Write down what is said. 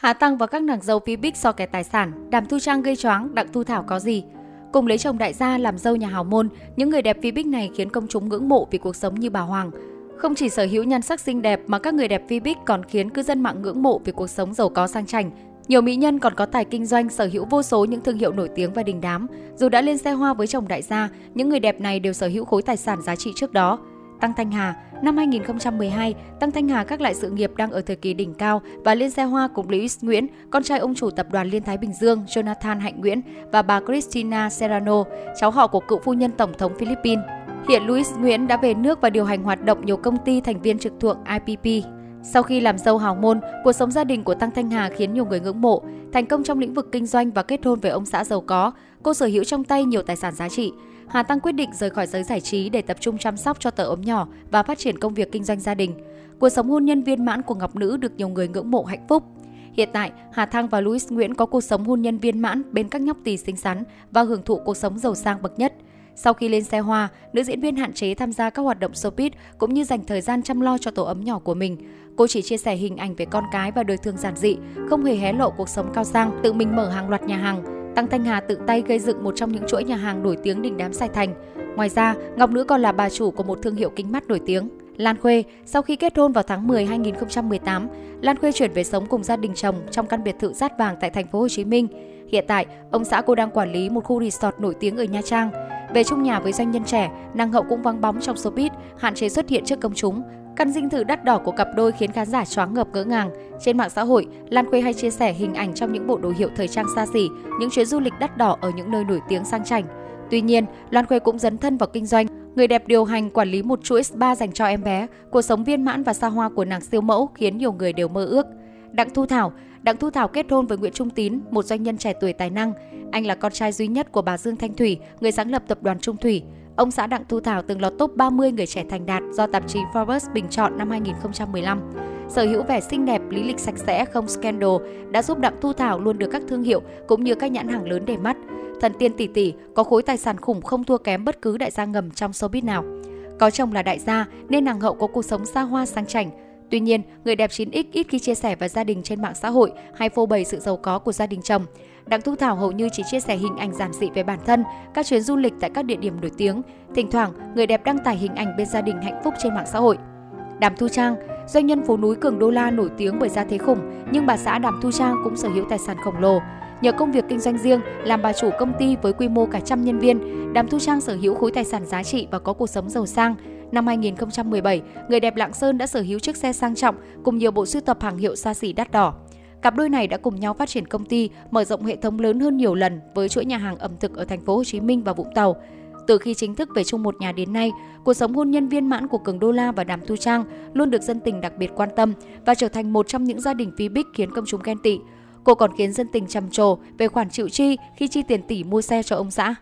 Hà Tăng và các nàng dâu phía bích so kẻ tài sản, Đàm Thu Trang gây choáng, Đặng Thu Thảo có gì? Cùng lấy chồng đại gia làm dâu nhà hào môn, những người đẹp phía bích này khiến công chúng ngưỡng mộ vì cuộc sống như bà Hoàng. Không chỉ sở hữu nhan sắc xinh đẹp mà các người đẹp phía bích còn khiến cư dân mạng ngưỡng mộ vì cuộc sống giàu có sang chảnh. Nhiều mỹ nhân còn có tài kinh doanh, sở hữu vô số những thương hiệu nổi tiếng và đình đám. Dù đã lên xe hoa với chồng đại gia, những người đẹp này đều sở hữu khối tài sản giá trị trước đó. Tăng Thanh Hà. Năm 2012, Tăng Thanh Hà các lại sự nghiệp đang ở thời kỳ đỉnh cao và lên xe hoa cùng Louis Nguyễn, con trai ông chủ tập đoàn Liên Thái Bình Dương Jonathan Hạnh Nguyễn và bà Cristina Serrano, cháu họ của cựu phu nhân Tổng thống Philippines. Hiện Louis Nguyễn đã về nước và điều hành hoạt động nhiều công ty thành viên trực thuộc IPP. Sau khi làm dâu hào môn, cuộc sống gia đình của Tăng Thanh Hà khiến nhiều người ngưỡng mộ. Thành công trong lĩnh vực kinh doanh và kết hôn với ông xã giàu có, cô sở hữu trong tay nhiều tài sản giá trị. Hà Tăng quyết định rời khỏi giới giải trí để tập trung chăm sóc cho tờ ốm nhỏ và phát triển công việc kinh doanh gia đình. Cuộc sống hôn nhân viên mãn của Ngọc Nữ được nhiều người ngưỡng mộ hạnh phúc. Hiện tại, Hà Thăng và Louis Nguyễn có cuộc sống hôn nhân viên mãn bên các nhóc tỳ xinh xắn và hưởng thụ cuộc sống giàu sang bậc nhất. Sau khi lên xe hoa, nữ diễn viên hạn chế tham gia các hoạt động showbiz cũng như dành thời gian chăm lo cho tổ ấm nhỏ của mình. Cô chỉ chia sẻ hình ảnh về con cái và đời thường giản dị, không hề hé lộ cuộc sống cao sang, tự mình mở hàng loạt nhà hàng, Tăng Thanh Hà tự tay gây dựng một trong những chuỗi nhà hàng nổi tiếng đình đám Sài Thành. Ngoài ra, Ngọc Nữ còn là bà chủ của một thương hiệu kính mắt nổi tiếng. Lan Khuê, sau khi kết hôn vào tháng 10 2018, Lan Khuê chuyển về sống cùng gia đình chồng trong căn biệt thự Rát Vàng tại thành phố Hồ Chí Minh. Hiện tại, ông xã cô đang quản lý một khu resort nổi tiếng ở Nha Trang. Về chung nhà với doanh nhân trẻ, nàng hậu cũng vắng bóng trong showbiz, hạn chế xuất hiện trước công chúng. Căn dinh thự đắt đỏ của cặp đôi khiến khán giả choáng ngợp ngỡ ngàng. Trên mạng xã hội, Lan Khuê hay chia sẻ hình ảnh trong những bộ đồ hiệu thời trang xa xỉ, những chuyến du lịch đắt đỏ ở những nơi nổi tiếng sang chảnh. Tuy nhiên, Lan Khuê cũng dấn thân vào kinh doanh. Người đẹp điều hành quản lý một chuỗi spa dành cho em bé. Cuộc sống viên mãn và xa hoa của nàng siêu mẫu khiến nhiều người đều mơ ước. Đặng Thu Thảo Đặng Thu Thảo kết hôn với Nguyễn Trung Tín, một doanh nhân trẻ tuổi tài năng. Anh là con trai duy nhất của bà Dương Thanh Thủy, người sáng lập tập đoàn Trung Thủy. Ông xã Đặng Thu Thảo từng lọt top 30 người trẻ thành đạt do tạp chí Forbes bình chọn năm 2015. Sở hữu vẻ xinh đẹp, lý lịch sạch sẽ, không scandal đã giúp Đặng Thu Thảo luôn được các thương hiệu cũng như các nhãn hàng lớn để mắt. Thần tiên tỷ tỷ có khối tài sản khủng không thua kém bất cứ đại gia ngầm trong showbiz nào. Có chồng là đại gia nên nàng hậu có cuộc sống xa hoa sang chảnh. Tuy nhiên, người đẹp 9X ít khi chia sẻ về gia đình trên mạng xã hội hay phô bày sự giàu có của gia đình chồng. Đặng Thu Thảo hầu như chỉ chia sẻ hình ảnh giản dị về bản thân, các chuyến du lịch tại các địa điểm nổi tiếng. Thỉnh thoảng, người đẹp đăng tải hình ảnh bên gia đình hạnh phúc trên mạng xã hội. Đàm Thu Trang, doanh nhân phố núi cường đô la nổi tiếng bởi gia thế khủng, nhưng bà xã Đàm Thu Trang cũng sở hữu tài sản khổng lồ. Nhờ công việc kinh doanh riêng, làm bà chủ công ty với quy mô cả trăm nhân viên, Đàm Thu Trang sở hữu khối tài sản giá trị và có cuộc sống giàu sang. Năm 2017, người đẹp Lạng Sơn đã sở hữu chiếc xe sang trọng cùng nhiều bộ sưu tập hàng hiệu xa xỉ đắt đỏ. Cặp đôi này đã cùng nhau phát triển công ty, mở rộng hệ thống lớn hơn nhiều lần với chuỗi nhà hàng ẩm thực ở thành phố Hồ Chí Minh và Vũng Tàu. Từ khi chính thức về chung một nhà đến nay, cuộc sống hôn nhân viên mãn của Cường Đô La và Đàm Thu Trang luôn được dân tình đặc biệt quan tâm và trở thành một trong những gia đình phí bích khiến công chúng ghen tị. Cô còn khiến dân tình trầm trồ về khoản chịu chi khi chi tiền tỷ mua xe cho ông xã.